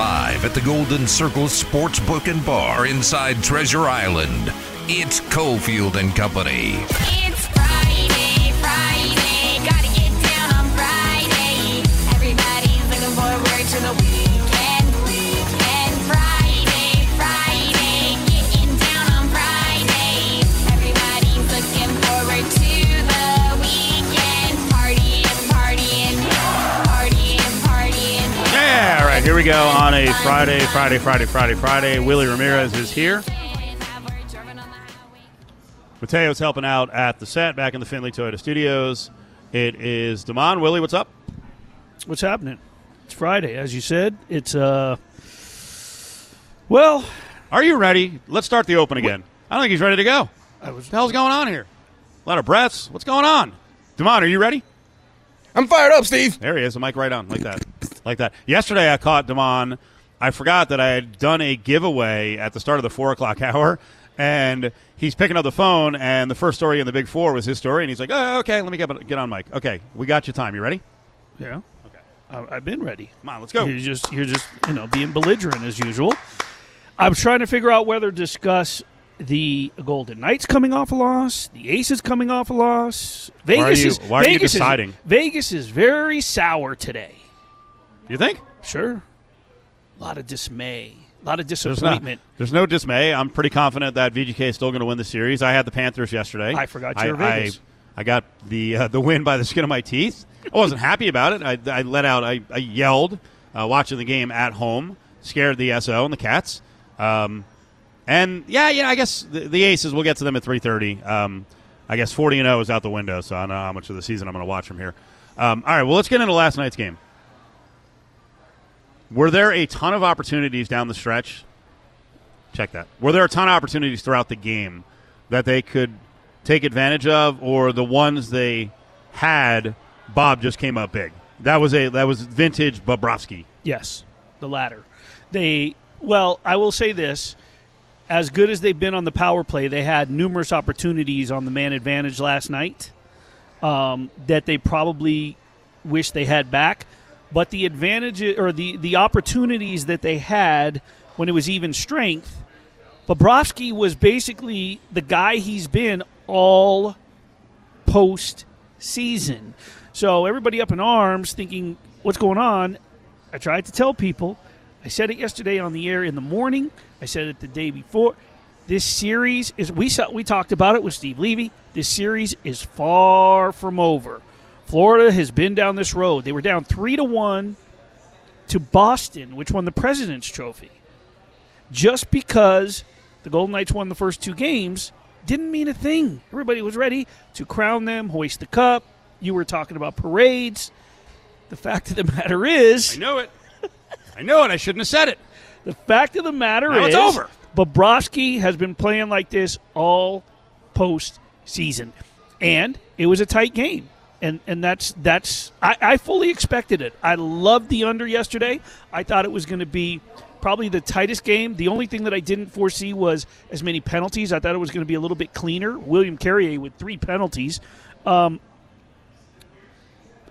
Live at the Golden Circle Sportsbook and Bar inside Treasure Island. It's Cofield and Company. Right, here we go on a Friday, Friday, Friday, Friday, Friday. Willie Ramirez is here. Mateo's helping out at the set back in the Findlay Toyota Studios. It is Damon. Willie, what's up? What's happening? It's Friday, as you said. It's uh, well, Are you ready? Let's start the open again. I don't think he's ready to go. I was What the hell's going on here? A lot of breaths. What's going on? Damon, are you ready? I'm fired up, Steve. There he is, the mic right on, like that. Like that. Yesterday I caught Damon. I forgot that I had done a giveaway at the start of the four o'clock hour, and he's picking up the phone, and the first story in the Big Four was his story, and he's like, oh, okay, let me get, get on mic. Okay, we got your time. You ready? yeah. Okay, I, I've been ready. Come on, let's go. You're just you're just you know being belligerent as usual. I'm trying to figure out whether to discuss the Golden Knights coming off a loss, the Aces coming off a loss. Vegas you- is why are you Vegas is- deciding? Vegas is very sour today. You think? Sure, a lot of dismay, a lot of There's, not, disappointment. there's no dismay. I'm pretty confident that VGK is still going to win the series. I had the Panthers yesterday. I forgot you I, were Vegas. I, I got the uh, the win by the skin of my teeth. I wasn't happy about it. I, I let out. I, I yelled uh, watching the game at home, scared the SO and the Cats. Um, and yeah, yeah. I guess the, the Aces. We'll get to them at 3:30. Um, I guess 40 and 0 is out the window, so I don't know how much of the season I'm going to watch from here. Um, all right. Well, let's get into last night's game. Were there a ton of opportunities down the stretch? Check that. Were there a ton of opportunities throughout the game that they could take advantage of, or the ones they had, Bob just came up big? That was a that was vintage Bobrovsky. Yes, the latter. They well, I will say this: as good as they've been on the power play, they had numerous opportunities on the man advantage last night um, that they probably wish they had back. But the advantage or the the opportunities that they had when it was even strength, Bobrovsky was basically the guy he's been all post season. So everybody up in arms thinking, what's going on? I tried to tell people. I said it yesterday on the air in the morning. I said it the day before. This series is we saw, we talked about it with Steve Levy. This series is far from over. Florida has been down this road. They were down three to one to Boston, which won the President's Trophy. Just because the Golden Knights won the first two games didn't mean a thing. Everybody was ready to crown them, hoist the cup. You were talking about parades. The fact of the matter is, I know it. I know it. I shouldn't have said it. the fact of the matter Now is, it's over. Bobrovsky has been playing like this all postseason, and it was a tight game. And and that's that's I, I fully expected it. I loved the under yesterday. I thought it was going to be probably the tightest game. The only thing that I didn't foresee was as many penalties. I thought it was going to be a little bit cleaner. William Carrier with three penalties. Um,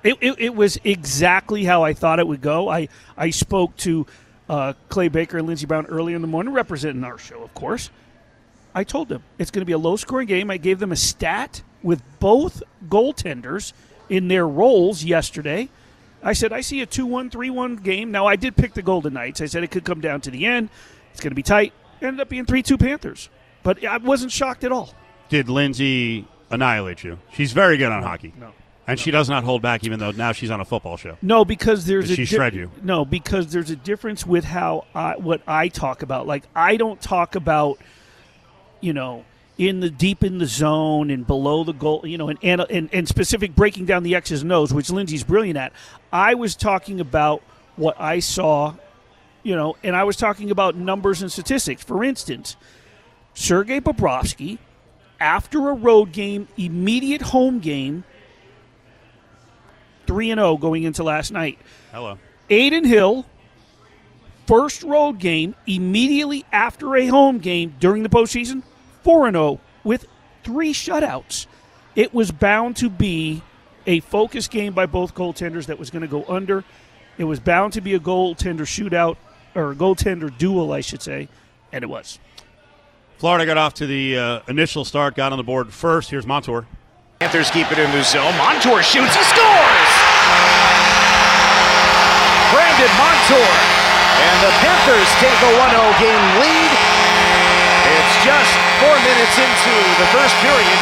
it, it, it was exactly how I thought it would go. I, I spoke to uh, Clay Baker and Lindsey Brown early in the morning, representing our show, of course. I told them it's going to be a low scoring game. I gave them a stat with both goaltenders in their roles yesterday. I said, I see a 2 1, 3 1 game. Now, I did pick the Golden Knights. I said it could come down to the end. It's going to be tight. Ended up being 3 2 Panthers. But I wasn't shocked at all. Did Lindsay annihilate you? She's very good on hockey. No. And she does not hold back, even though now she's on a football show. No, because there's a she shred you? No, because there's a difference with how I, what I talk about. Like I don't talk about, you know, in the deep in the zone and below the goal, you know, and and, and, and specific breaking down the X's and O's, which Lindsay's brilliant at. I was talking about what I saw, you know, and I was talking about numbers and statistics. For instance, Sergei Bobrovsky, after a road game, immediate home game, three and zero going into last night. Hello. Adin Hill, first road game immediately after a home game during the postseason, 4 and 0 with three shutouts. It was bound to be a focus game by both goaltenders that was going to go under. It was bound to be a goaltender shootout. or a goaltender duel, I should say, and it was. Florida got off to the uh, initial start, got on the board first. Here's Montour. Panthers keep it in the zone. Montour shoots. He scores! Brandon Montour. And the Panthers take a 1-0 game lead. It's just four minutes into the first period.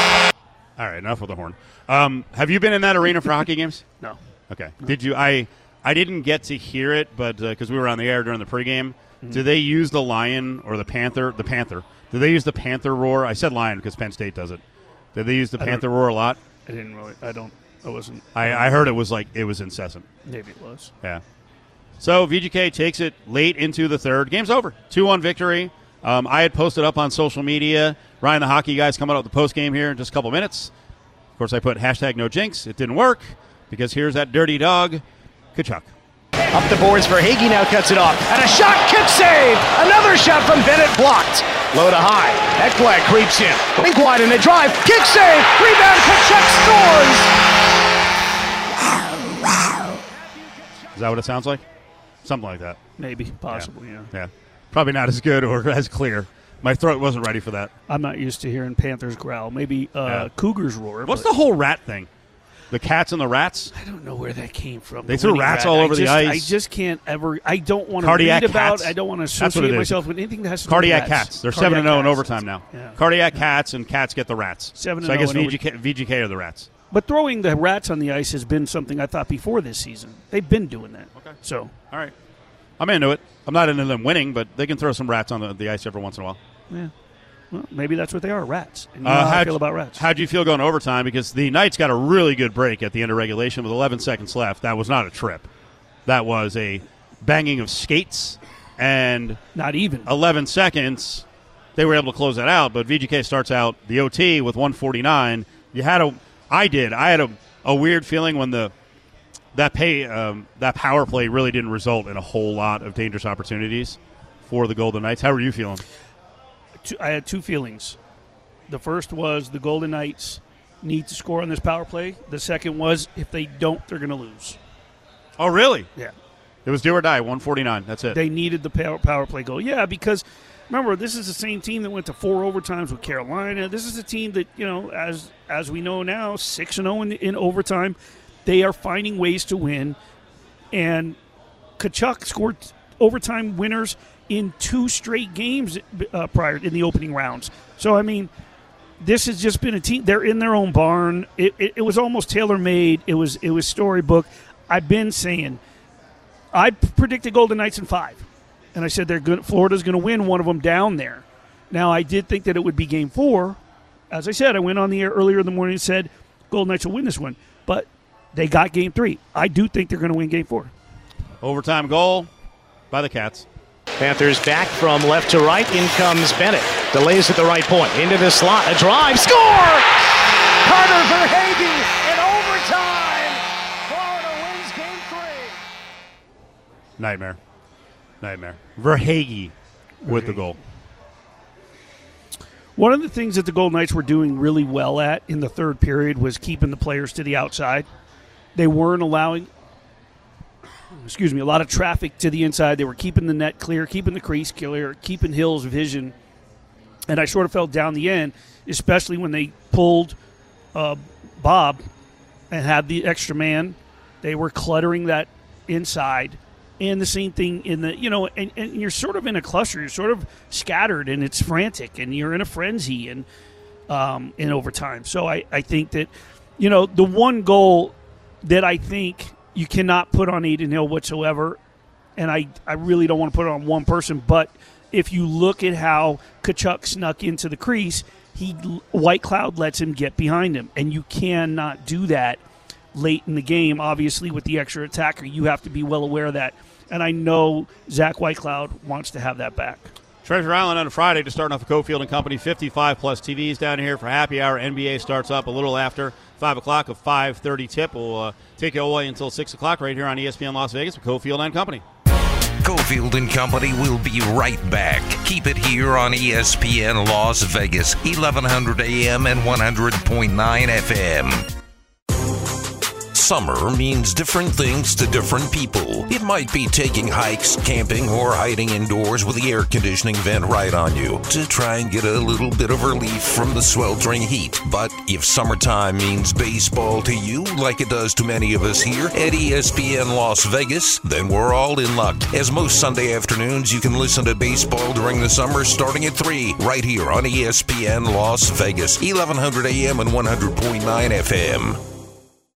All right, enough with the horn. Um, have you been in that arena for hockey games? No. Okay. Did you? I I didn't get to hear it, but because we were on the air during the pregame, do they use the lion or the panther? The panther. Do they use the panther roar? I said lion because Penn State does it. Did they use the don't- panther roar a lot? I didn't really. I don't. I wasn't. I, I heard it was like it was incessant. Maybe it was. Yeah. So VGK takes it late into the third. Game's over. 2 1 victory. Um, I had posted up on social media. Ryan, the hockey guy's coming out with the post game here in just a couple minutes. Of course, I put hashtag no jinx. It didn't work because here's that dirty dog, Tkachuk. Up the boards for Hagee now cuts it off. And a shot, kick save! Another shot from Bennett blocked. Low to high. Ekblad creeps in. Think wide in the drive. Kick save! Rebound, Tkachuk scores! Is that what it sounds like? Something like that. Maybe. Possibly. Yeah. Yeah. Probably not as good or as clear. My throat wasn't ready for that. I'm not used to hearing Panthers growl. Maybe uh, Yeah. Cougars roar. What's the whole rat thing? The cats and the rats? I don't know where that came from. They the threw rats rat. all over the just- ice. I just can't ever. I don't want to Cardiac read about. cats. I don't want to associate myself with anything that has to Cardiac do with rats. cats. They're 7 and 0 in overtime now. Yeah. Cardiac cats and cats get the rats. 7 So I guess 0 in VGK, VGK are the rats. But throwing the rats on the ice has been something I thought before this season. They've been doing that. Okay. So All right. I'm into it. I'm not into them winning, but they can throw some rats on the, the ice every once in a while. yeah. Well, maybe that's what they are, rats. And you Uh, know how I feel about rats. How do you feel going overtime? Because the Knights got a really good break at the end of regulation with 11 seconds left. That was not a trip. That was a banging of skates and Not even. 11 seconds. They were able to close that out, but VGK starts out the OT with 149. You had a, I did, I had a, a weird feeling when the that pay um, that power play really didn't result in a whole lot of dangerous opportunities for the Golden Knights. How were you feeling? I had two feelings. The first was the Golden Knights need to score on this power play. The second was if they don't, they're going to lose. Oh, really? Yeah. It was do or die, 149. That's it. They needed the power, power play goal. Yeah, because remember, this is the same team that went to four overtimes with Carolina. This is a team that, you know, as as we know now, 6 and 0 in, in overtime. They are finding ways to win. And Tkachuk scored overtime winners in two straight games uh, prior in the opening rounds. So, I mean, this has just been a team. They're in their own barn. It, it, it was almost tailor made. It was it was storybook. I've been saying I predicted Golden Knights in five, and I said they're good. Florida's going to win one of them down there. Now I did think that it would be Game Four. As I said, I went on the air earlier in the morning and said Golden Knights will win this one, but they got Game Three. I do think they're going to win Game Four. Overtime goal by the Cats. Panthers back from left to right. In comes Bennett. Delays at the right point. Into the slot. A drive. Score! Carter Verhaeghe in overtime. Florida wins game three. Nightmare. Nightmare. Verhaeghe with the goal. One of the things that the Golden Knights were doing really well at in the third period was keeping the players to the outside. They weren't allowing, excuse me, a lot of traffic to the inside. They were keeping the net clear, keeping the crease clear, keeping Hill's vision. And I sort of felt down the end, especially when they pulled uh, Bob and had the extra man. They were cluttering that inside. And the same thing in the, you know, and, and you're sort of in a cluster. You're sort of scattered and it's frantic and you're in a frenzy and um, in overtime. So I, I think that, you know, the one goal that I think you cannot put on Adin Hill whatsoever, and I, I really don't want to put it on one person, but if you look at how Tkachuk snuck into the crease, he Whitecloud lets him get behind him, and you cannot do that late in the game. Obviously, with the extra attacker, you have to be well aware of that. And I know Zach Whitecloud wants to have that back. Treasure Island on a Friday to start off the Cofield and Company 55 plus TVs down here for happy hour. NBA starts up a little after 5 o'clock. A 5.30 tip will uh, take you away until 6 o'clock right here on ESPN Las Vegas with Cofield and Company. Cofield and Company will be right back. Keep it here on ESPN Las Vegas, 1100 AM and 100.9 FM. Summer means different things to different people. It might be taking hikes, camping, or hiding indoors with the air conditioning vent right on you to try and get a little bit of relief from the sweltering heat. But if summertime means baseball to you, like it does to many of us here at ESPN Las Vegas, then we're all in luck. As most Sunday afternoons, you can listen to baseball during the summer starting at 3 right here on ESPN Las Vegas, 1100 AM and 100.9 FM.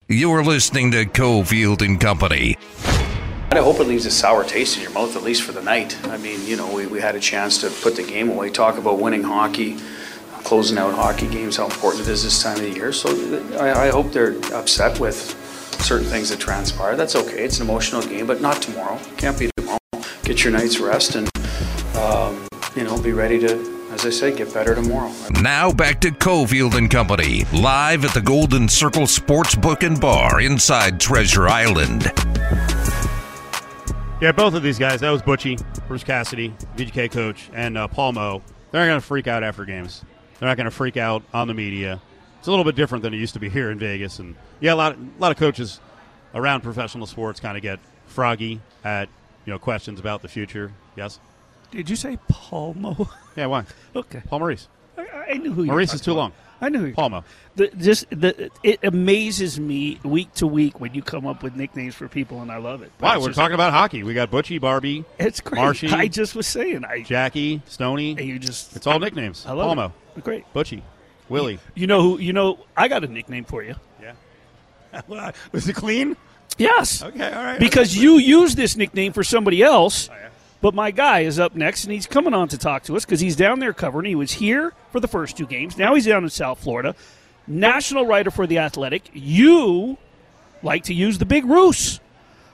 You're listening to Cofield and Company. I hope it leaves a sour taste in your mouth, at least for the night. I mean, you know, we, we had a chance to put the game away, talk about winning hockey, closing out hockey games, how important it is this time of the year. So I, I hope they're upset with certain things that transpire. That's okay. It's an emotional game, but not tomorrow. Can't be tomorrow. Get your night's rest and, um, you know, be ready to, as I said, get better tomorrow. Now back to Cofield and Company, live at the Golden Circle Sportsbook and Bar inside Treasure Island. Yeah, both of these guys. That was Butchie, Bruce Cassidy, VGK coach, and uh, Paul Mo. They're not going to freak out after games. They're not going to freak out on the media. It's a little bit different than it used to be here in Vegas. And yeah, a lot, a lot of coaches around professional sports kind of get froggy at you know questions about the future. Yes. Did you say Palmo? Yeah. Why? okay. Paul Maurice. I, I knew who you Maurice is too talking long. I knew who you Paul Mo. the, just the it amazes me week to week when you come up with nicknames for people, and I love it. Why? We're just- talking about hockey. We got Butchie, Barbie, It's great. Marshy. I just was saying, I Jackie, Stony. and you just It's all nicknames. I love Paul Mo, it. Great. Butchie, Willie. You know who? You know I got a nickname for you. Yeah. Was it clean? Yes. Okay. All right. Because you use this nickname for somebody else. Oh, But my guy is up next, and he's coming on to talk to us because he's down there covering. He was here for the first two games. Now he's down in South Florida. National writer for The Athletic. You like to use the Big Roos.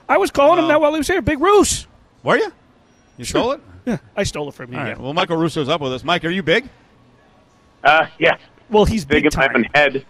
I was calling him Oh. that while he was here. Big Roos. Were you? You stole it? Yeah, I stole it from you. All yeah. Well, Michael Russo's up with us. Mike, are you big? Uh, yeah, Well, he's big big, in my time. own head.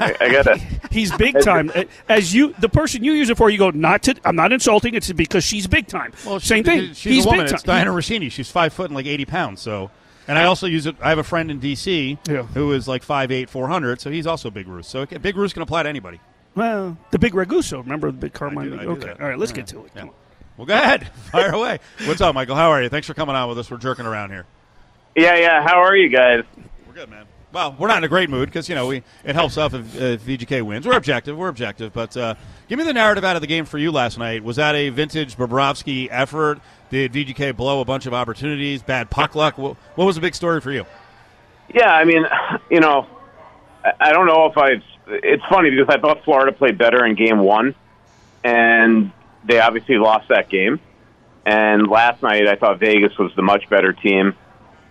I, I gotta. He's big time. As you, the person you use it for, you go not to. I'm not insulting. It's because she's big time. Well, same thing. She's he's a woman. big It's time. Dianna Russini. She's five foot and like eighty pounds. So, and I also use it. I have a friend in D.C. Yeah. who is like five eight, four hundred. So he's also Big Roos. So okay, Big Roos can apply to anybody. Well, the big Raguso. Remember the big Carmine? do- I do okay. that. All right. Let's Yeah. get to it. Yeah. Come on. Well, go ahead. Fire away. What's up, Michael? How are you? Thanks for coming on with us. We're jerking around here. Yeah, yeah. How are you guys? We're good, man. Well, we're not in a great mood because you know we it helps us if, if VGK wins. We're objective. We're objective. But uh, give me the narrative out of the game for you last night. Was that a vintage Bobrovsky effort? Did VGK blow a bunch of opportunities? Bad puck luck? What, what was the big story for you? Yeah, I mean, you know, I- I don't know if I've. It's funny because I thought Florida played better in game one, and they obviously lost that game. And last night, I thought Vegas was the much better team.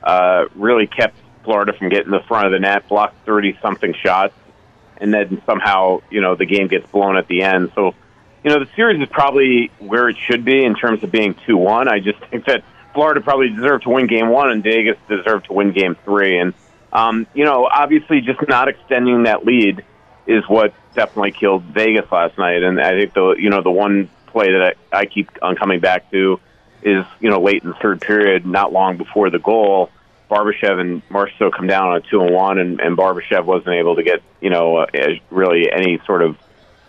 Uh, really kept Florida from getting the front of the net, blocked thirty something shots, and then somehow, you know, the game gets blown at the end. So, you know, the series is probably where it should be in terms of being two one. I just think that Florida probably deserved to win game one, and Vegas deserved to win game three. And um, you know, obviously, just not extending that lead is what definitely killed Vegas last night. And I think the you know the one play that I, I keep on coming back to is you know late in the third period, not long before the goal. Barbashev and Marchessault come down on a two and one, and, and Barbashev wasn't able to get you know uh, really any sort of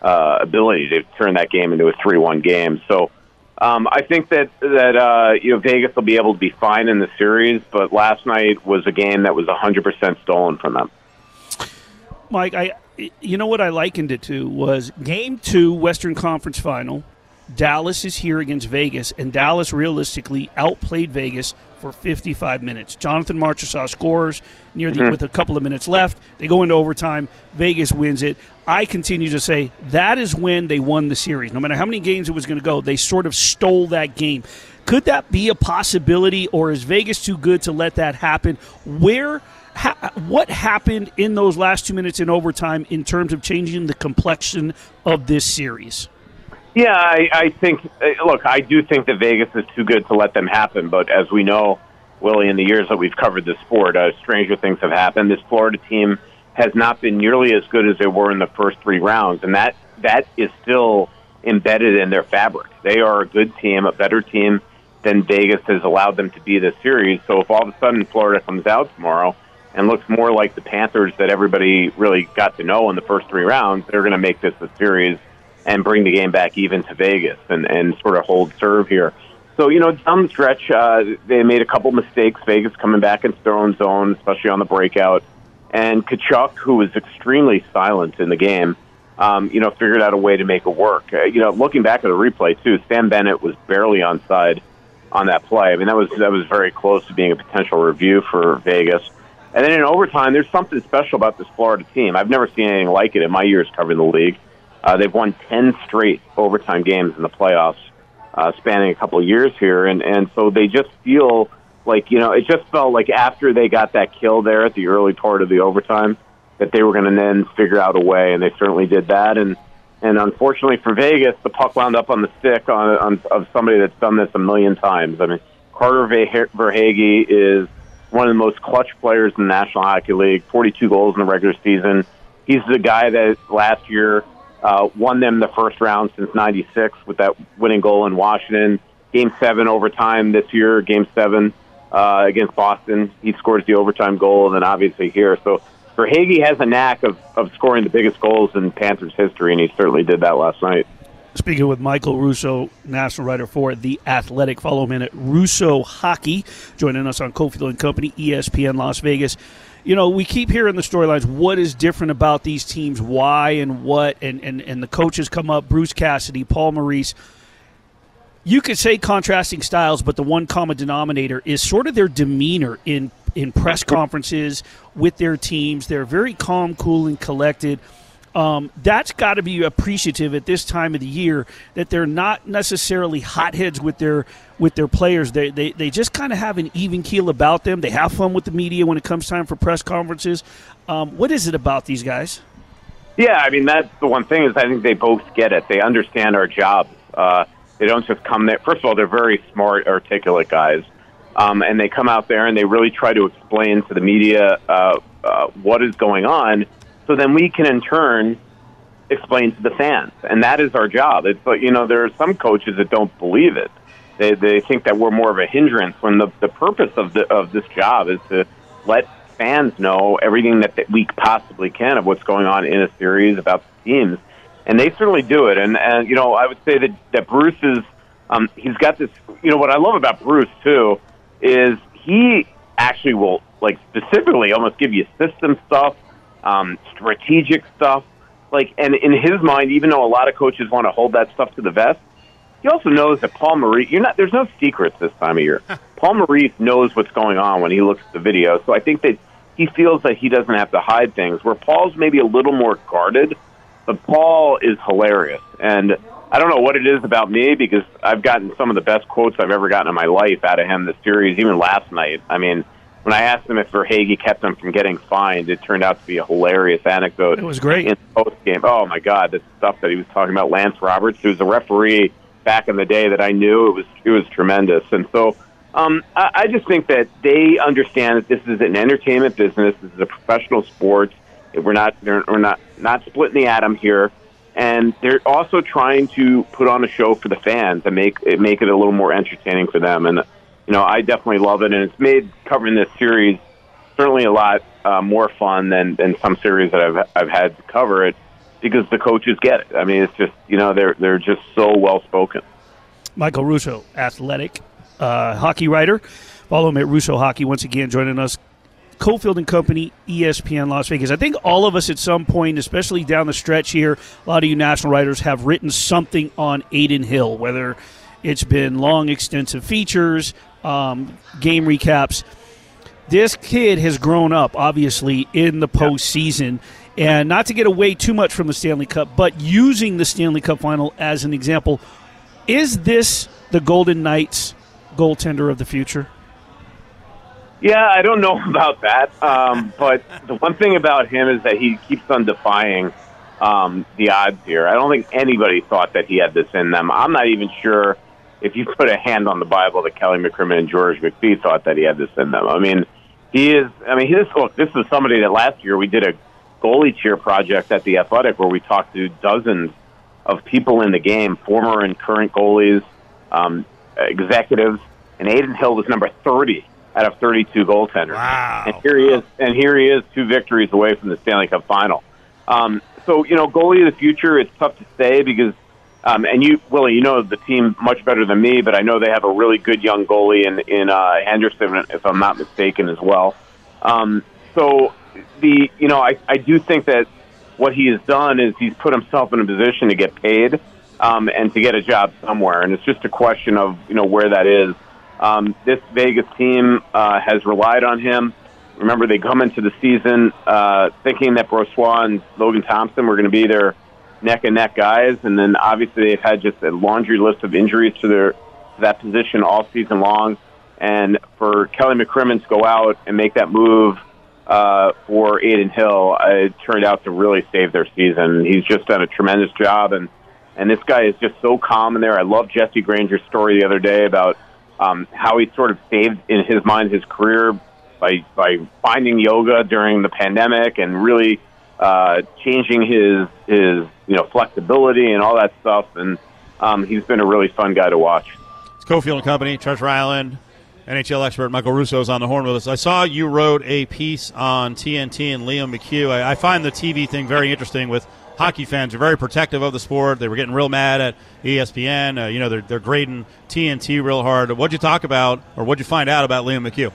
uh, ability to turn that game into a three one game. So um, I think that that uh, you know Vegas will be able to be fine in the series, but last night was a game that was 100% stolen from them. Mike, I you know what I likened it to was game two, Western Conference Final. Dallas is here against Vegas, and Dallas realistically outplayed Vegas for 55 minutes. Jonathan Marchessault scores near the mm-hmm. with a couple of minutes left. They go into overtime. Vegas wins it. I continue to say that is when they won the series. No matter how many games it was going to go, they sort of stole that game. Could that be a possibility, or is Vegas too good to let that happen? Where ha- what happened in those last two minutes in overtime in terms of changing the complexion of this series? Yeah, I, I think. uh, Look, I do think that Vegas is too good to let them happen. But as we know, Willie, in the years that we've covered the sport, uh, stranger things have happened. This Florida team has not been nearly as good as they were in the first three rounds, and that that is still embedded in their fabric. They are a good team, a better team than Vegas has allowed them to be this series. So if all of a sudden Florida comes out tomorrow and looks more like the Panthers that everybody really got to know in the first three rounds, they're going to make this a series and bring the game back even to Vegas and, and sort of hold serve here. So, you know, down the stretch, uh, they made a couple mistakes. Vegas coming back into their own zone, especially on the breakout. And Tkachuk, who was extremely silent in the game, um, you know, figured out a way to make it work. Uh, you know, looking back at the replay too, Sam Bennett was barely onside on that play. I mean, that was that was very close to being a potential review for Vegas. And then in overtime, there's something special about this Florida team. I've never seen anything like it in my years covering the league. Uh, they've won 10 straight overtime games in the playoffs, uh, spanning a couple of years here. And, and so they just feel like, you know, it just felt like after they got that kill there at the early part of the overtime, that they were going to then figure out a way, and they certainly did that. And and unfortunately for Vegas, the puck wound up on the stick on, on of somebody that's done this a million times. I mean, Carter Verhaeghe is one of the most clutch players in the National Hockey League. 42 goals in the regular season. He's the guy that last year uh, won them the first round since '96 with that winning goal in Washington. Game seven overtime this year. Game seven uh, against Boston, he scores the overtime goal, and then obviously here. So Verhaeghe has a knack of, of scoring the biggest goals in Panthers history, and he certainly did that last night. Speaking with Michael Russo, national writer for The Athletic. Follow him in at Russo Hockey, joining us on Cofield and Company, ESPN Las Vegas. You know, we keep hearing the storylines. What is different about these teams? Why and what? And, and, and the coaches come up Bruce Cassidy, Paul Maurice. You could say contrasting styles, but the one common denominator is sort of their demeanor in in press conferences with their teams. They're very calm, cool, and collected. Um, that's got to be appreciative at this time of the year that they're not necessarily hotheads with their with their players. They they, they just kind of have an even keel about them. They have fun with the media when it comes time for press conferences. Um, what is it about these guys? Yeah, I mean that's the one thing is I think they both get it. They understand our jobs. Uh, they don't just come there. First of all, they're very smart, articulate guys um, and they come out there and they really try to explain to the media uh, uh, what is going on, so then we can in turn explain to the fans, and that is our job. It's you know there are some coaches that don't believe it. They they think that we're more of a hindrance when the the purpose of the of this job is to let fans know everything that, that we possibly can of what's going on in a series about the teams, and they certainly do it. And and you know I would say that that Bruce is um, he's got this. You know what I love about Bruce too is he actually will like specifically almost give you system stuff, um, strategic stuff. Like, and in his mind, even though a lot of coaches want to hold that stuff to the vest, he also knows that Paul Maurice. You're not. There's no secrets this time of year. Paul Maurice knows what's going on when he looks at the video. So I think that he feels that he doesn't have to hide things. Where Paul's maybe a little more guarded, but Paul is hilarious and I don't know what it is about me because I've gotten some of the best quotes I've ever gotten in my life out of him this series, even last night. I mean, when I asked him if Verhaeghe kept him from getting fined, it turned out to be a hilarious anecdote. It was great. In post game. Oh my God, the stuff that he was talking about Lance Roberts, who was a referee back in the day that I knew, it was it was tremendous. And so um, I, I just think that they understand that this is an entertainment business. This is a professional sport. We're not we're not not splitting the atom here and they're also trying to put on a show for the fans and make it make it a little more entertaining for them. And you know, I definitely love it, and it's made covering this series certainly a lot uh, more fun than than some series that I've I've had to cover it because the coaches get it. I mean, it's just you know they're they're just so well spoken. Michael Russo, athletic uh, hockey writer. Follow him at Russo Hockey once again, joining us Cofield and Company, ESPN Las Vegas. I think all of us at some point, especially down the stretch here, a lot of you national writers have written something on Adin Hill, whether it's been long, extensive features, um, game recaps. This kid has grown up, obviously, in the postseason. And not to get away too much from the Stanley Cup, but using the Stanley Cup final as an example, is this the Golden Knights goaltender of the future? Yeah, I don't know about that. Um, but the one thing about him is that he keeps on defying um, the odds here. I don't think anybody thought that he had this in them. I'm not even sure if you put a hand on the Bible that Kelly McCrimmon and George McPhee thought that he had this in them. I mean, he is. I mean, this look. This is somebody that last year we did a goalie cheer project at the Athletic where we talked to dozens of people in the game, former and current goalies, um, executives, and Adin Hill was number 30 out of 32 goaltenders. Wow. And here he is, and here he is, two victories away from the Stanley Cup final. Um, so you know, goalie of the future, it's tough to say because, um, and you, Willie, you know the team much better than me, but I know they have a really good young goalie in in uh, Henderson, if I'm not mistaken, as well. Um, so the you know, I I do think that what he has done is he's put himself in a position to get paid um, and to get a job somewhere, and it's just a question of you know where that is. Um, this Vegas team uh, has relied on him. Remember, they come into the season uh, thinking that Brossoit and Logan Thompson were going to be their neck and neck guys, and then obviously they've had just a laundry list of injuries to their to that position all season long. And for Kelly McCrimmon to go out and make that move uh, for Adin Hill, uh, it turned out to really save their season. He's just done a tremendous job, and and this guy is just so calm in there. I love Jesse Granger's story the other day about um, how he sort of saved in his mind his career by by finding yoga during the pandemic and really uh, changing his his you know flexibility and all that stuff. And um, he's been a really fun guy to watch. It's Cofield and Company, Treasure Island. NHL expert Michael Russo is on the horn with us. I saw you wrote a piece on TNT and Liam McHugh. I, I find the TV thing very interesting with hockey fans are very protective of the sport. They were getting real mad at ESPN. Uh, you know, they're, they're grading TNT real hard. What'd you talk about, or what'd you find out about Liam McHugh?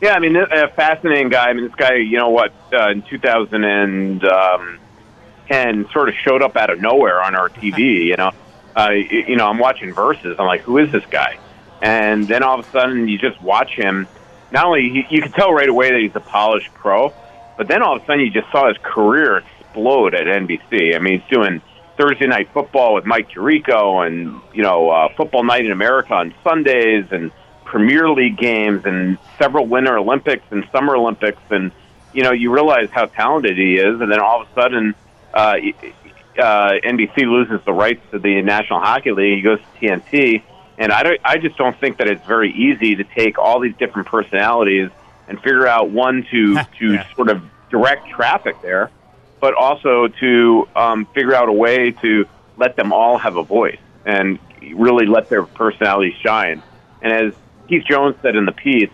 Yeah, I mean, a fascinating guy. I mean, this guy, you know what, uh, in 2010 sort of showed up out of nowhere on our TV, you know. Uh, you know, I'm watching Versus. I'm like, who is this guy? And then all of a sudden, you just watch him. Not only, he, you can tell right away that he's a polished pro, but then all of a sudden, you just saw his career explode at NBC. I mean, he's doing Thursday night football with Mike Tirico and, you know, uh, Football Night in America on Sundays and Premier League games and several Winter Olympics and Summer Olympics. And, you know, you realize how talented he is. And then all of a sudden, uh, uh, NBC loses the rights to the National Hockey League. He goes to TNT. And I, don't, I just don't think that it's very easy to take all these different personalities and figure out one to, to Yeah. sort of direct traffic there, but also to um, figure out a way to let them all have a voice and really let their personalities shine. And as Keith Jones said in the piece,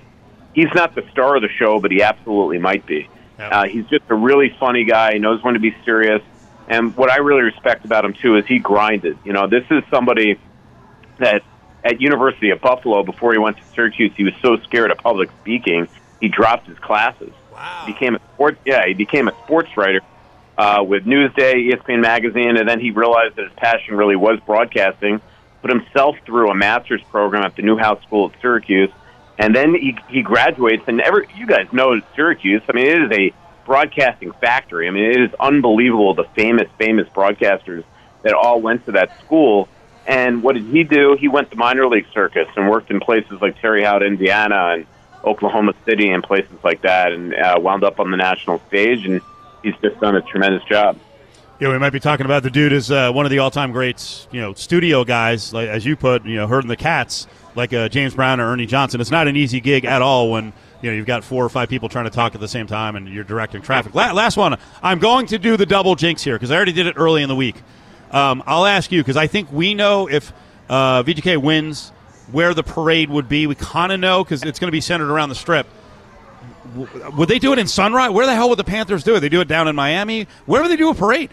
he's not the star of the show, but he absolutely might be. Yep. Uh, he's just a really funny guy. He knows when to be serious. And what I really respect about him too is he grinded. You know, this is somebody that at University of Buffalo before he went to Syracuse, he was so scared of public speaking, he dropped his classes. Wow. Became a sports yeah, he became a sports writer uh, with Newsday, ESPN magazine, and then he realized that his passion really was broadcasting. Put himself through a master's program at the Newhouse School at Syracuse, and then he he graduates. And ever you guys know Syracuse. I mean, it is a broadcasting factory. I mean, it is unbelievable the famous famous broadcasters that all went to that school. And what did he do? He went to minor league circus and worked in places like Terre Haute, Indiana, and Oklahoma City, and places like that, and uh, wound up on the national stage. And he's just done a tremendous job. Yeah, we might be talking about the dude as uh, one of the all-time greats, you know, studio guys, like as you put, you know, herding the cats, like uh, James Brown or Ernie Johnson. It's not an easy gig at all when you know you've got four or five people trying to talk at the same time and you're directing traffic. La- last one, I'm going to do the double jinx here because I already did it early in the week. Um, I'll ask you because I think we know if uh, VGK wins where the parade would be. We kind of know because it's going to be centered around the strip. W- Would they do it in Sunrise? Where the hell would the Panthers do it? They do it down in Miami. Where would they do a parade?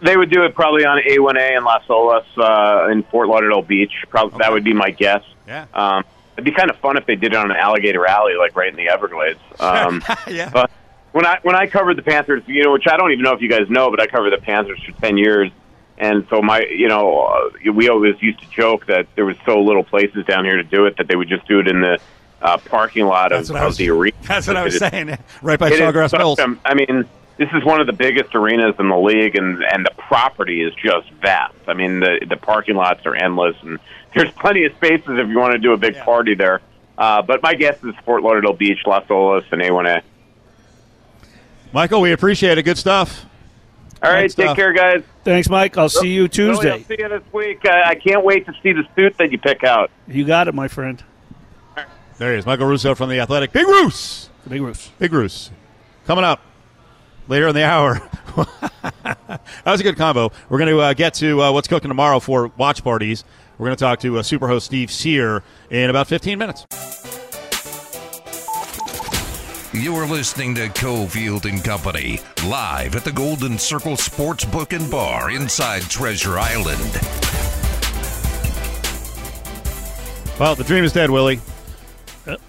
They would do it probably on A1A in Las Olas uh, in Fort Lauderdale Beach. Probably that would be my guess. Yeah. Um, it'd be kind of fun if they did it on an alligator alley, like right in the Everglades. Um, Yeah. But when I when I covered the Panthers, you know, which I don't even know if you guys know, but I covered the Panthers for ten years, and so my, you know, uh, we always used to joke that there was so little places down here to do it that they would just do it in the uh, parking lot of, That's I of was- the arena. That's what I was It saying. Right by Sawgrass Mills. I mean, this is one of the biggest arenas in the league, and and the property is just vast. I mean, the the parking lots are endless, and there's plenty of spaces if you want to do a big Yeah. party there. Uh, but my guess is Fort Lauderdale Beach, Las Olas, and A1A. Michael, we appreciate it. Good stuff. All right, Good take stuff. care, guys. Thanks, Mike. I'll see you Billy, I'll Tuesday. see you this week. Uh, I can't wait to see the suit that you pick out. You got it, my friend. There he is, Michael Russo from the Athletic. Big Roos, The big roofs. Big Roos, coming up later in the hour. that was a good combo. We're going to uh, get to uh, what's cooking tomorrow for watch parties. We're going to talk to uh, superhost Steve Cyr in about 15 minutes. You're listening to Cofield and Company live at the Golden Circle Sportsbook and Bar inside Treasure Island. Well, the dream is dead, Willie.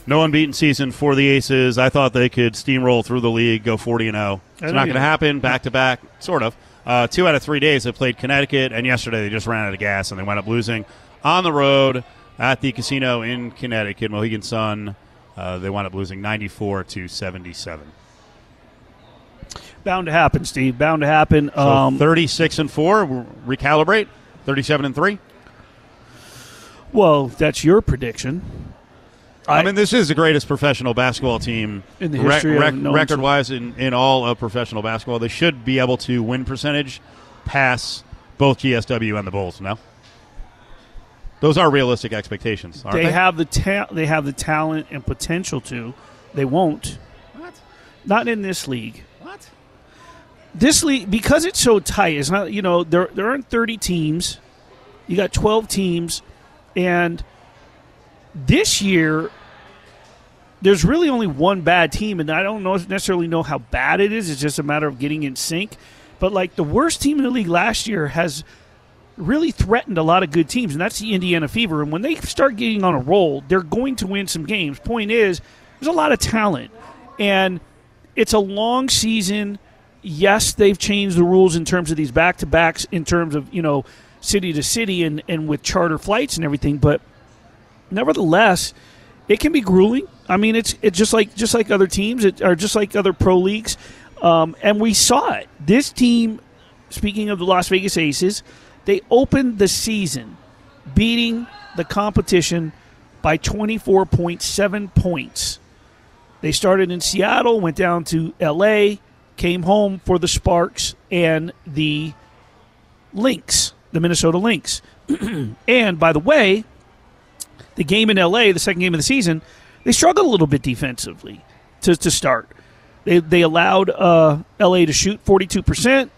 No unbeaten season for the Aces. I thought they could steamroll through the league, go 40 and 0. It's not going to happen back to back, sort of. Uh, two out of three days they played Connecticut, and yesterday they just ran out of gas and they wound up losing on the road at the casino in Connecticut, Mohegan Sun. Uh, they wound up losing 94 to 77. Bound to happen, Steve. Bound to happen. So Um, 36 and 4, recalibrate. 37 and 3. well, that's your prediction. I, mean, this is the greatest professional basketball team In the history of known- record wise in, in all of professional basketball. They should be able to win percentage pass both GSW and the Bulls. No, those are realistic expectations. Aren't they, they, have the ta- they have the talent and potential to. They won't. What? Not in this league. What? This league because it's so tight. It's not you know there there aren't thirty teams. You got twelve teams, and this year there's really only one bad team, and I don't know necessarily know how bad it is. It's just a matter of getting in sync. But like the worst team in the league last year has really threatened a lot of good teams, and that's the Indiana Fever. And when they start getting on a roll, they're going to win some games. Point is, there's a lot of talent, and it's a long season. Yes, they've changed the rules in terms of these back to backs, in terms of you know city to city and and with charter flights and everything, but nevertheless, it can be grueling. I mean, it's it's just like just like other teams, it, or just like other pro leagues, um, and we saw it. This team, speaking of the Las Vegas Aces, they opened the season beating the competition by twenty four point seven points. They started in Seattle, went down to L.A., came home for the Sparks and the Lynx, the Minnesota Lynx. and by the way, the game in LA, the second game of the season, they struggled a little bit defensively to, to start. They, they allowed uh, LA to shoot 42%,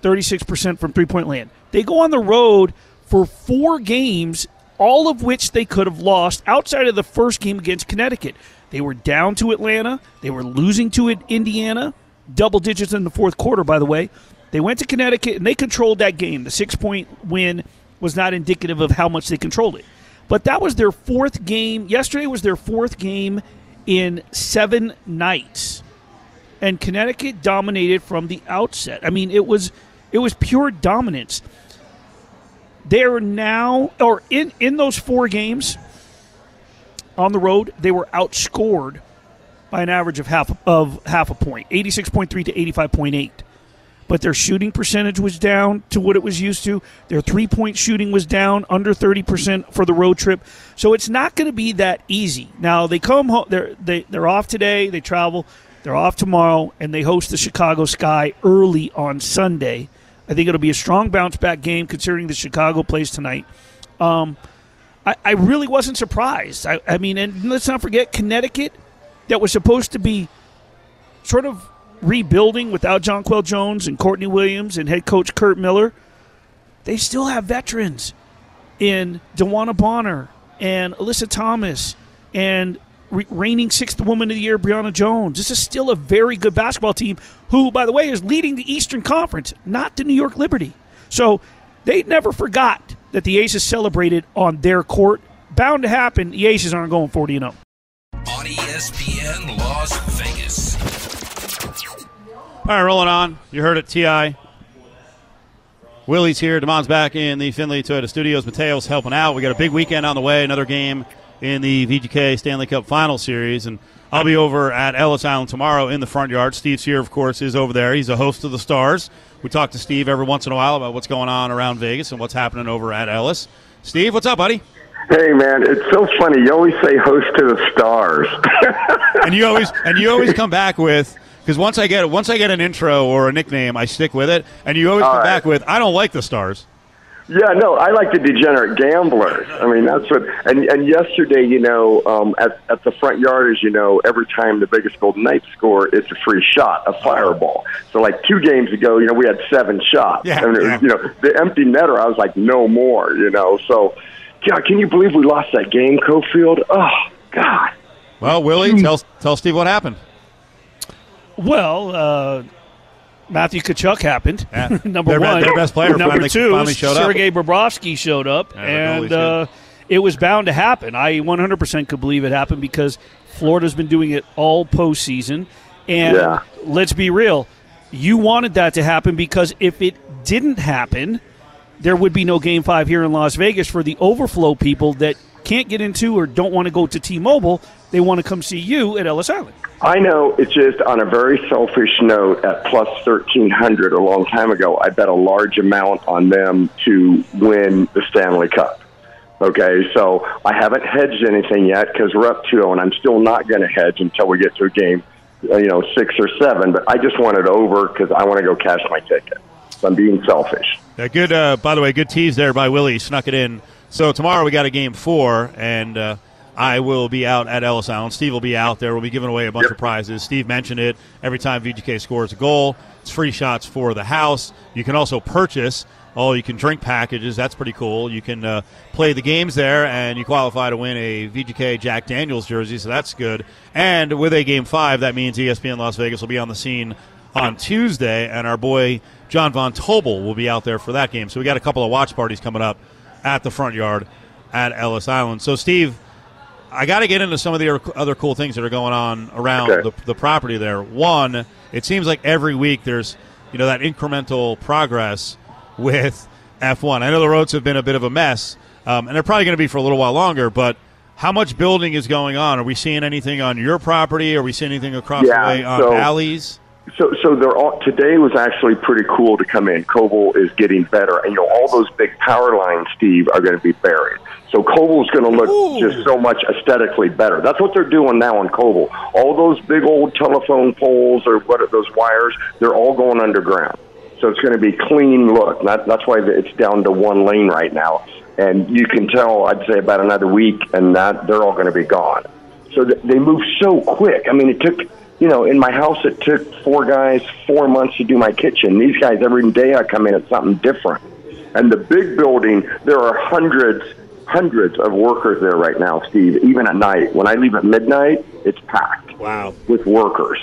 36% from three point land. They go on the road for four games, all of which they could have lost outside of the first game against Connecticut. They were down to Atlanta, they were losing to Indiana, double digits in the fourth quarter, by the way. They went to Connecticut and they controlled that game. The six point win was not indicative of how much they controlled it. But that was their fourth game. Yesterday was their fourth game in seven nights. And Connecticut dominated from the outset. I mean, it was it was pure dominance. They're now or in, in those four games on the road, they were outscored by an average of half of half a point, 86.3 to 85.8 but their shooting percentage was down to what it was used to. Their three point shooting was down under 30% for the road trip. So it's not going to be that easy. Now, they come home, they're, they, they're off today, they travel, they're off tomorrow, and they host the Chicago Sky early on Sunday. I think it'll be a strong bounce back game considering the Chicago plays tonight. Um, I, I really wasn't surprised. I, I mean, and let's not forget Connecticut, that was supposed to be sort of rebuilding without Jonquel Jones and Courtney Williams and head coach Curt Miller, they still have veterans in DeWanna Bonner and Alyssa Thomas and re- reigning sixth woman of the year Brionna Jones. This is still a very good basketball team who, by the way, is leading the Eastern Conference, not the New York Liberty. So they never forgot that the Aces celebrated on their court. Bound to happen. The Aces aren't going 40 and 0. On ESPN Las Vegas. All right, rolling on. You heard it, Ti. Willie's here. Demond's back in the Findlay Toyota Studios. Mateo's helping out. We got a big weekend on the way. Another game in the VGK Stanley Cup Final Series, and I'll be over at Ellis Island tomorrow in the front yard. Steve's here, of course, is over there. He's a host of the Stars. We talk to Steve every once in a while about what's going on around Vegas and what's happening over at Ellis. Steve, what's up, buddy? Hey man, it's so funny. You always say host to the stars. and you always and you always come back with because once I get once I get an intro or a nickname, I stick with it. And you always All come right. back with I don't like the Stars. yeah, no, I like the degenerate gamblers. I mean, that's what. And and yesterday, you know, um, at at the front yard, as you know, every time the Vegas Golden Knights score, it's a free shot, a fireball. So like two games ago, you know, we had seven shots. Yeah, and it was, yeah. you know, the empty netter, I was like, no more. You know, so. God, can you believe we lost that game, Cofield? Oh, God. Well, Willie, tell tell Steve what happened. Well, uh, Matthew Tkachuk happened. Yeah. Number Their be- one. their best player Number finally- two, finally showed up. Sergei Bobrovsky showed up, Yeah, and uh, it was bound to happen. I 100% could believe it happened because Florida's been doing it all postseason. And Yeah. let's be real, you wanted that to happen because if it didn't happen, there would be no Game Five here in Las Vegas for the overflow people that can't get into or don't want to go to T-Mobile. They want to come see you at Ellis Island. I know it's just on a very selfish note at plus 1300 a long time ago, I bet a large amount on them to win the Stanley Cup. Okay, so I haven't hedged anything yet because we're up 2 0, and I'm still not going to hedge until we get to a game, uh, you know, six or seven. But I just want it over because I want to go cash my ticket. So I'm being selfish. Yeah, good. Uh, by the way, good tease there by Willie. Snuck it in. So tomorrow we got a game four, and uh, I will be out at Ellis Island. Steve will be out there. We'll be giving away a bunch of prizes. Steve mentioned it. Every time VGK scores a goal, it's free shots for the house. You can also purchase all you can drink packages. That's pretty cool. You can uh, play the games there, and you qualify to win a VGK Jack Daniels jersey. So that's good. And with a game five, that means ESPN Las Vegas will be on the scene on Tuesday, and our boy John Von Tobel will be out there for that game. So we got a couple of watch parties coming up at the front yard at Ellis Island. So Steve, I got to get into some of the other cool things that are going on around Okay. the, the property there. One, it seems like every week there's you know that incremental progress with F1. I know the roads have been a bit of a mess, um, and they're probably going to be for a little while longer, but. How much building is going on? Are we seeing anything on your property? Are we seeing anything across Yeah, the way on so- alleys? So, so they're all today was actually pretty cool to come in. Koval is getting better, and you know all those big power lines, Steve, are going to be buried. So Koval's going to look Ooh. just so much aesthetically better. That's what they're doing now on Koval. All those big old telephone poles or what are those wires, they're all going underground. So it's going to be clean look. That, that's why it's down to one lane right now, and you can tell. I'd say about another week, and that they're all going to be gone. So th- they move so quick. I mean, it took, you know, in my house, it took four guys four months to do my kitchen. These guys, every day I come in, it's something different. And the big building, there are hundreds, hundreds of workers there right now, Steve, even at night. When I leave at midnight, it's packed Wow. with workers.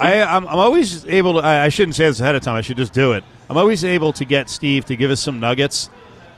I, I'm, I'm always able to. I, I shouldn't say this ahead of time. I should just do it. I'm always able to get Steve to give us some nuggets,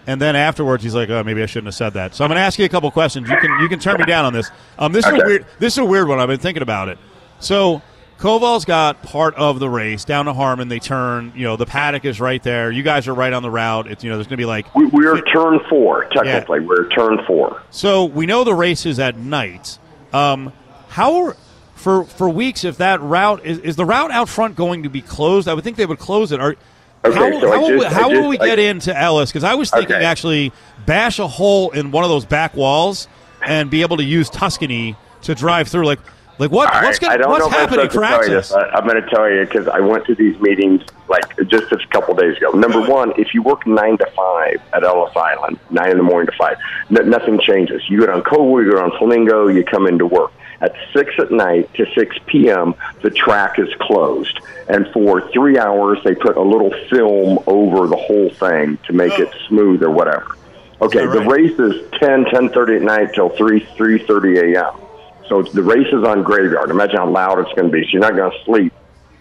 and then afterwards he's like, "Oh, maybe I shouldn't have said that." So I'm going to ask you a couple questions. You can you can turn me down on this. Um, this is a weird. This is a weird one. I've been thinking about it. So Koval's got part of the race down to Harmon. They turn. You know, the paddock is right there. You guys are right on the route. It's you know, there's going to be like We, we're turn four, technically. We're turn four. so we know the race is at night. Um, how are, for for weeks if that route is, is the route out front going to be closed? I would think they would close it. Are Okay, how, so how, will, just- I how will just- we I- get into Ellis? Because I was thinking Okay. actually bash a hole in one of those back walls and be able to use Tuscany to drive through. Like like what All what's right, gonna, I don't what's know if I'm happening supposed to tell you this. I, I'm going to tell you because I went to these meetings like just a couple days ago. Number one, if you work nine to five at Ellis Island, nine in the morning to five, n- nothing changes. You get on Koval, you get on Flamingo, you come into work. At six at night to six p.m., the track is closed, and for three hours they put a little film over the whole thing to make it oh. smooth or whatever. Okay, that the right? race is ten ten thirty at night till three three thirty a.m. So the race is on graveyard. Imagine how loud it's going to be. So you're not going to sleep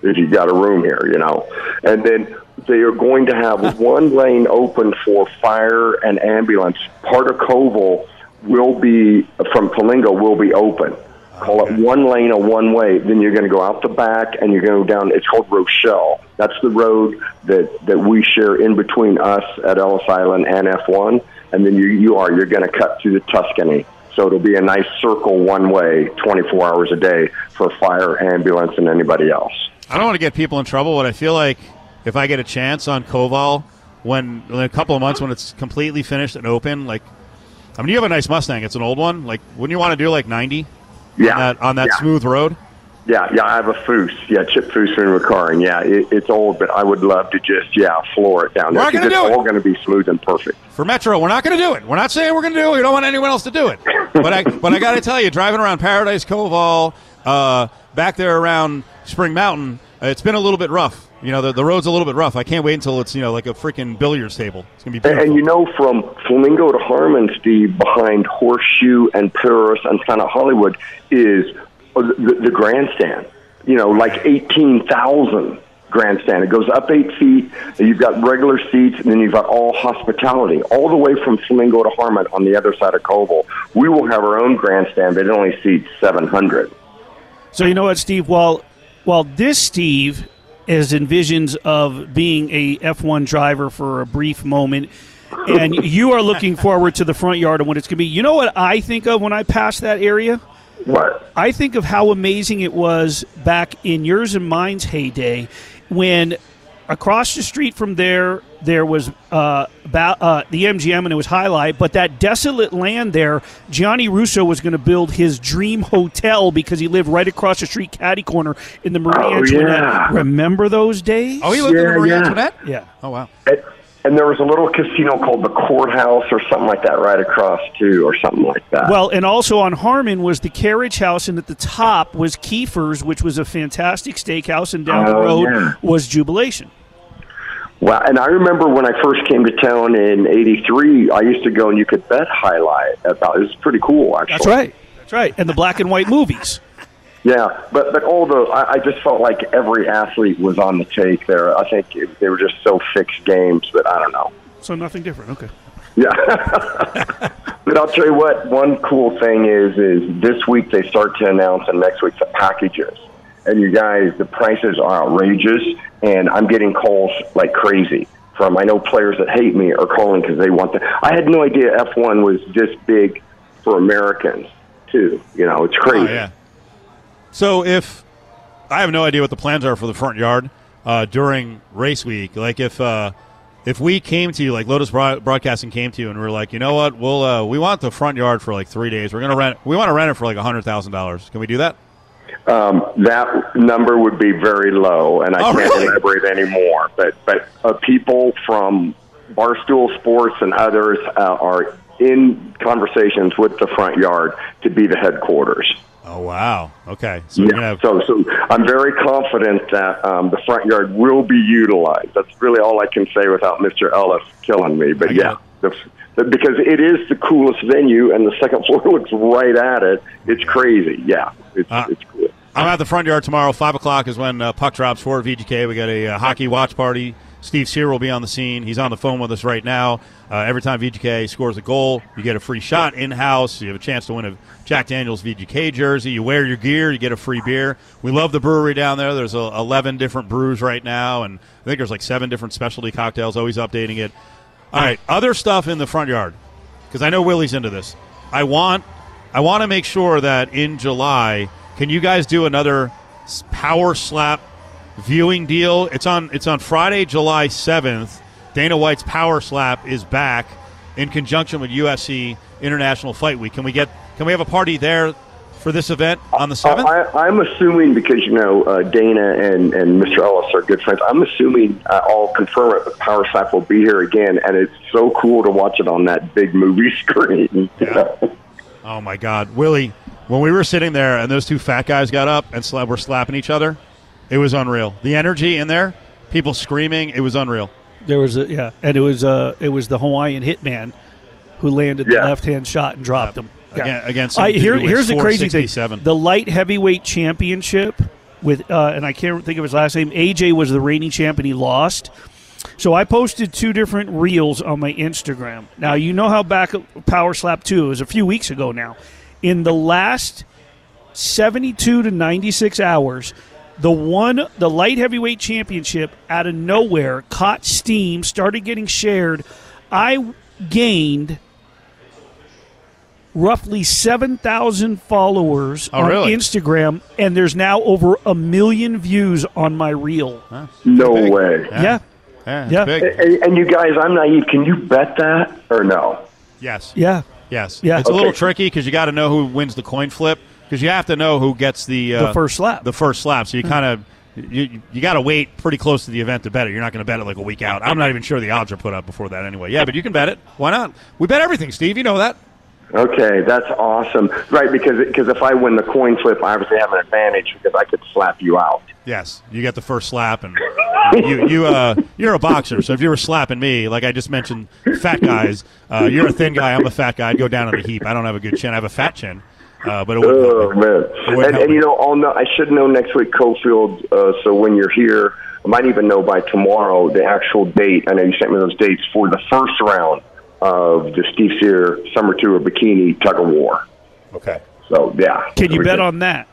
if you've got a room here, you know. And then they are going to have one lane open for fire and ambulance. Part of Koval will be from Palingo will be open. Call it one lane a one way. Then you're going to go out the back and you're going to go down. It's called Rochelle. That's the road that that we share in between us at Ellis Island and F1. And then you you are you're going to cut through the Tuscany. So it'll be a nice circle one way, 24 hours a day for fire, ambulance, and anybody else. I don't want to get people in trouble, but I feel like if I get a chance on Koval when in a couple of months when it's completely finished and open, like I mean, you have a nice Mustang. It's an old one. Like, wouldn't you want to do like ninety Yeah, on that, on that yeah. smooth road? Yeah, yeah, I have a Foose. Yeah, Chip Foose from McCarran. Yeah, it, it's old, but I would love to just, yeah, floor it down there. We're not gonna do it's it. all going to be smooth and perfect. For Metro, we're not going to do it. We're not saying we're going to do it. We don't want anyone else to do it. But I, but I got to tell you, driving around Paradise Koval, uh, back there around Spring Mountain, uh, it's been a little bit rough. You know, the, the road's a little bit rough. I can't wait until it's you know like a freaking billiards table. It's going to be And, beautiful. and you know, from Flamingo to Harmon, Steve, behind Horseshoe and Paris and kind of Hollywood is the, the grandstand. you know, like eighteen thousand grandstand. It goes up eight feet. And you've got regular seats, and then you've got all hospitality, all the way from Flamingo to Harmon on the other side of Koval. We will have our own grandstand, but it only seats seven hundred. So you know what, Steve? While while this Steve is envisions of being a F1 driver for a brief moment, and you are looking forward to the front yard and what it's going to be. You know what I think of when I pass that area? What? I think of how amazing it was back in yours and mine's heyday when across the street from there there was uh, ba- uh, the MGM and it was Highlight, but that desolate land there, Johnny Russo was going to build his dream hotel because he lived right across the street, caddy corner in the Marie Oh, Antoinette. yeah. Remember those days? Oh, he lived in Yeah, the Marie yeah. Antoinette? yeah. Oh, wow. And, and there was a little casino called the Courthouse or something like that right across too, or something like that. Well, and also on Harmon was the Carriage House, and at the top was Kiefer's, which was a fantastic steakhouse, and down the Oh, road yeah. was Jubilation. Well, and I remember when I first came to town in '83, I used to go and you could bet highlight about. It was pretty cool, actually. That's right. That's right. And the black and white movies. Yeah, but but all the I, I just felt like every athlete was on the take there. I think it, they were just so fixed games that I don't know. So nothing different. Okay. Yeah. but I'll tell you what. One cool thing is is this week they start to announce, and next week the packages. And you guys, the prices are outrageous, and I'm getting calls like crazy from. I know players that hate me are calling because they want the. I had no idea F1 was this big for Americans too. You know, it's oh, crazy. Oh, yeah. So if I have no idea what the plans are for the front yard uh, during race week, like if uh, if we came to you, like Lotus Broadcasting came to you, and we are like, you know what, we'll uh, we want the front yard for like three days. We're gonna rent. We want to rent it for like hundred thousand dollars. Can we do that? Um, that number would be very low, and I Oh, can't really? elaborate anymore. But but uh, people from Barstool Sports and others uh, are in conversations with the front yard to be the headquarters. Oh wow. Okay. So Yeah. have. So so I'm very confident that um, the front yard will be utilized. That's really all I can say without Mr. Ellis killing me. But I yeah. The, the, because it is the coolest venue, and the second floor looks right at it. It's crazy. Yeah, it's, Uh, it's cool. I'm at the front yard tomorrow. Five o'clock is when uh, puck drops for VGK. We got a uh, hockey watch party. Steve Cyr will be on the scene. He's on the phone with us right now. Uh, every time VGK scores a goal, you get a free shot in house. You have a chance to win a Jack Daniels VGK jersey. You wear your gear, you get a free beer. We love the brewery down there. There's uh, 11 different brews right now, and I think there's like seven different specialty cocktails. Always updating it. All right, other stuff in the front yard because I know Willie's into this. I want I want to make sure that in July, can you guys do another power slap viewing deal? It's on it's on Friday, July seventh. Dana White's power slap is back in conjunction with UFC International Fight Week. Can we get can we have a party there for this event on the Uh, seventh? I, I'm assuming because you know uh, Dana and, and Mr. Ellis are good friends. I'm assuming uh, I'll confirm it. But Power Slap will be here again, and it's so cool to watch it on that big movie screen. Yeah. Oh my God, Willie! When we were sitting there and those two fat guys got up and sla- were slapping each other, it was unreal. The energy in there, people screaming, it was unreal. There was a yeah, and it was uh it was the Hawaiian hitman who landed Yeah. the left hand shot and dropped him. Again- against some I, here, here's the crazy thing: the light heavyweight championship with uh, and I can't think of his last name. AJ was the reigning champ and he lost. So I posted two different reels on my Instagram. Now you know how back at Power Slap two it was a few weeks ago now. In the last 72 to 96 hours, the one, the light heavyweight championship out of nowhere caught steam, started getting shared. I gained roughly 7,000 followers Oh, on really? Instagram, and there's now over a million views on my reel. no Big. way. Yeah. Yeah, it's Yeah. big. And, and you guys, I'm naive. Can you bet that or no? Yes. Yeah. Yes. Yeah. It's a little tricky because you got to know who wins the coin flip because you have to know who gets the uh, The first slap. The first slap. So you kind of you you got to wait pretty close to the event to bet it. You're not going to bet it like a week out. I'm not even sure the odds are put up before that anyway. Yeah, but you can bet it. Why not? We bet everything, Steve. You know that. Okay, that's awesome. Right, because because if I win the coin flip, I obviously have an advantage because I could slap you out. Yes, you get the first slap, and you you uh you're a boxer. So if you were slapping me, like I just mentioned, fat guys, uh, you're a thin guy. I'm a fat guy. I'd go down in a heap. I don't have a good chin. I have a fat chin. Uh, but it wouldn't help Oh me. man! wouldn't And, and you know, I'll know, I should know next week, Cofield. Uh, so when you're here, I might even know by tomorrow the actual date. I know you sent me those dates for the first round of the Steve Cyr Summer Tour Bikini Tug of War. Okay. So yeah, Can you We bet on that?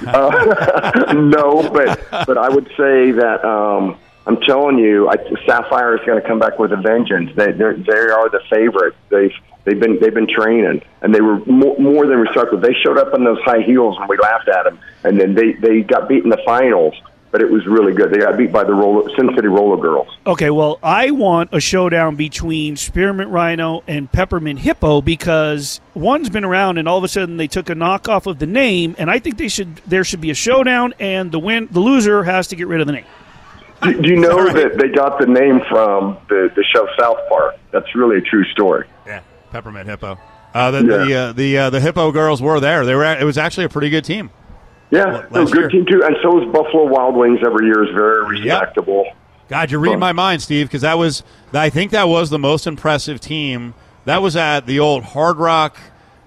no, but but I would say that um, I'm telling you, I, Sapphire is going to come back with a vengeance. They they are the favorite. They've they've been they've been training, and they were more, more than respectful. They showed up in those high heels, and we laughed at them. And then they they got beat in the finals, but it was really good. They got beat by the roller, Sin City Roller Girls. Okay, well, I want a showdown between Spearmint Rhino and Peppermint Hippo because one's been around, and all of a sudden they took a knockoff of the name, and I think they should there should be a showdown, and the win the loser has to get rid of the name. Do, do you know that they got the name from the the show South Park? That's really a true story. Yeah, peppermint hippo. Uh, the the uh, the, uh, the hippo girls were there. They were. At, it was actually a pretty good team. Yeah, a year. good team too, and so is Buffalo Wild Wings every year. is very respectable. God, you read my mind, Steve, because that was I think that was the most impressive team. That was at the old Hard Rock,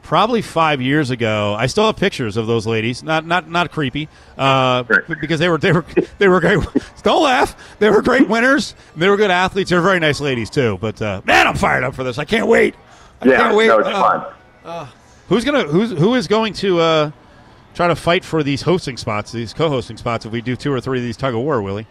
probably five years ago. I still have pictures of those ladies. Not not not creepy, uh, because they were they were they were great. Don't laugh. They were great winners. They were good athletes. They're very nice ladies too. But uh, man, I'm fired up for this. I can't wait. I Yeah, can't wait. no, it's Uh, fun. Who's gonna who's who is going to uh, try to fight for these hosting spots, these co-hosting spots? If we do two or three of these tug of war, Willie.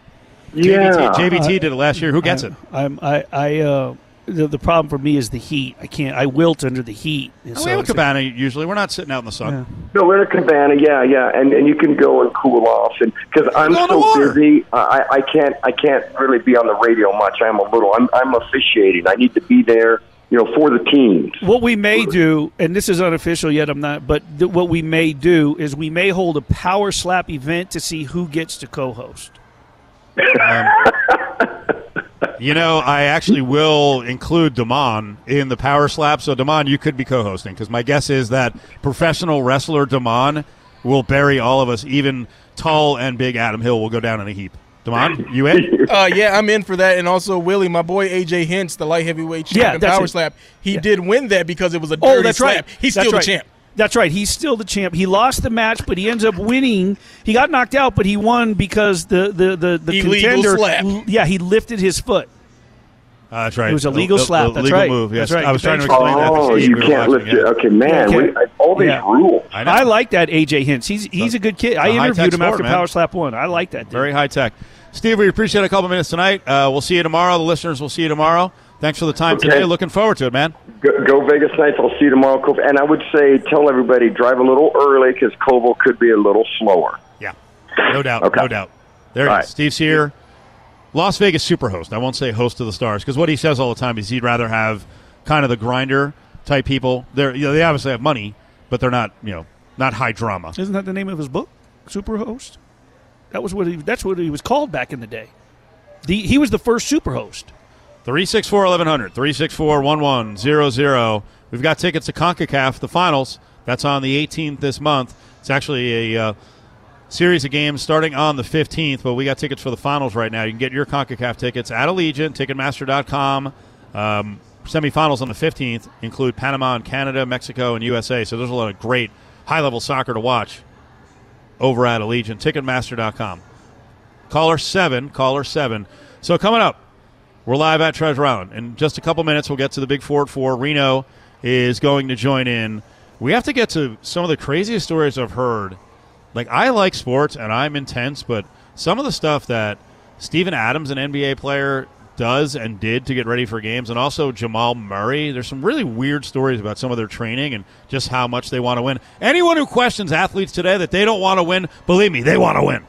Yeah. JBT, JVT did it last year. Who gets it? I'm I I uh, the, the problem for me is the heat. I can't. I wilt under the heat. And so we have a it's- cabana usually. We're not sitting out in the sun. No, we're in a cabana. Yeah, yeah, and and you can go and cool off, and because I'm Go in the so water. busy, I I can't I can't really be on the radio much. I'm a little. I'm I'm officiating. I need to be there, you know, for the teams. What we may do, and this is unofficial yet, I'm not, but th- what we may do is we may hold a power slap event to see who gets to co-host. Um, You know, I actually will include Damon in the power slap. So, Damon, you could be co-hosting because my guess is that professional wrestler Damon will bury all of us. Even tall and big Adin Hill will go down in a heap. Damon, you in? Uh, yeah, I'm in for that, and also Willie, my boy AJ Hints, the light heavyweight Yeah, champion that's power it. slap. He Yeah. did win that because it was a dirty Oh, that's slap. right. He's That's still right. the champ. That's right. He's still the champ. He lost the match, but he ends up winning. He got knocked out, but he won because the the the, the Illegal contender. slap. Yeah, he lifted his foot. Uh, that's right. It was a legal slap. That's legal right. move. Yes, That's right. I was trying to Thanks. explain that. Oh, you We can't watching, lift yeah. it. Okay, man, Yeah, we, all these Yeah. rules. I. I like that AJ Hints. He's he's a good kid. I a high-tech interviewed him sport, after man. Power Slap One. I like that. Dude. Very high tech. Steve, we appreciate a couple minutes tonight. Uh, we'll see you tomorrow. The listeners will see you tomorrow. Thanks for the time Okay. today. Looking forward to it, man. Go, go Vegas Knights. I'll see you tomorrow. Cove. And I would say, tell everybody drive a little early because Koval could be a little slower. Yeah, no doubt, Okay. no doubt. There it All is. right. Steve's here. Las Vegas superhost. I won't say host of the stars because what he says all the time is he'd rather have kind of the grinder type people. They're you know, they obviously have money, but they're not you know not high drama. Isn't that the name of his book? Superhost. That was what he. That's what he was called back in the day. The, he was the first superhost. 364 1100, 364 1100. We've got tickets to CONCACAF, the finals. That's on the 18th this month. It's actually a uh, series of games starting on the 15th, but we got tickets for the finals right now. You can get your CONCACAF tickets at Allegiant, Ticketmaster.com. Um, semifinals on the 15th include Panama and Canada, Mexico, and USA. So there's a lot of great high level soccer to watch over at Allegiant, Ticketmaster.com. Caller 7, caller 7. So coming up, we're live at Treasure Island. In just a couple minutes, we'll get to the Big Four at 4. Reno is going to join in. We have to get to some of the craziest stories I've heard. Like, I like sports and I'm intense, but some of the stuff that Steven Adams, an NBA player, does and did to get ready for games, and also Jamal Murray, there's some really weird stories about some of their training and just how much they want to win. Anyone who questions athletes today that they don't want to win, believe me, they want to win.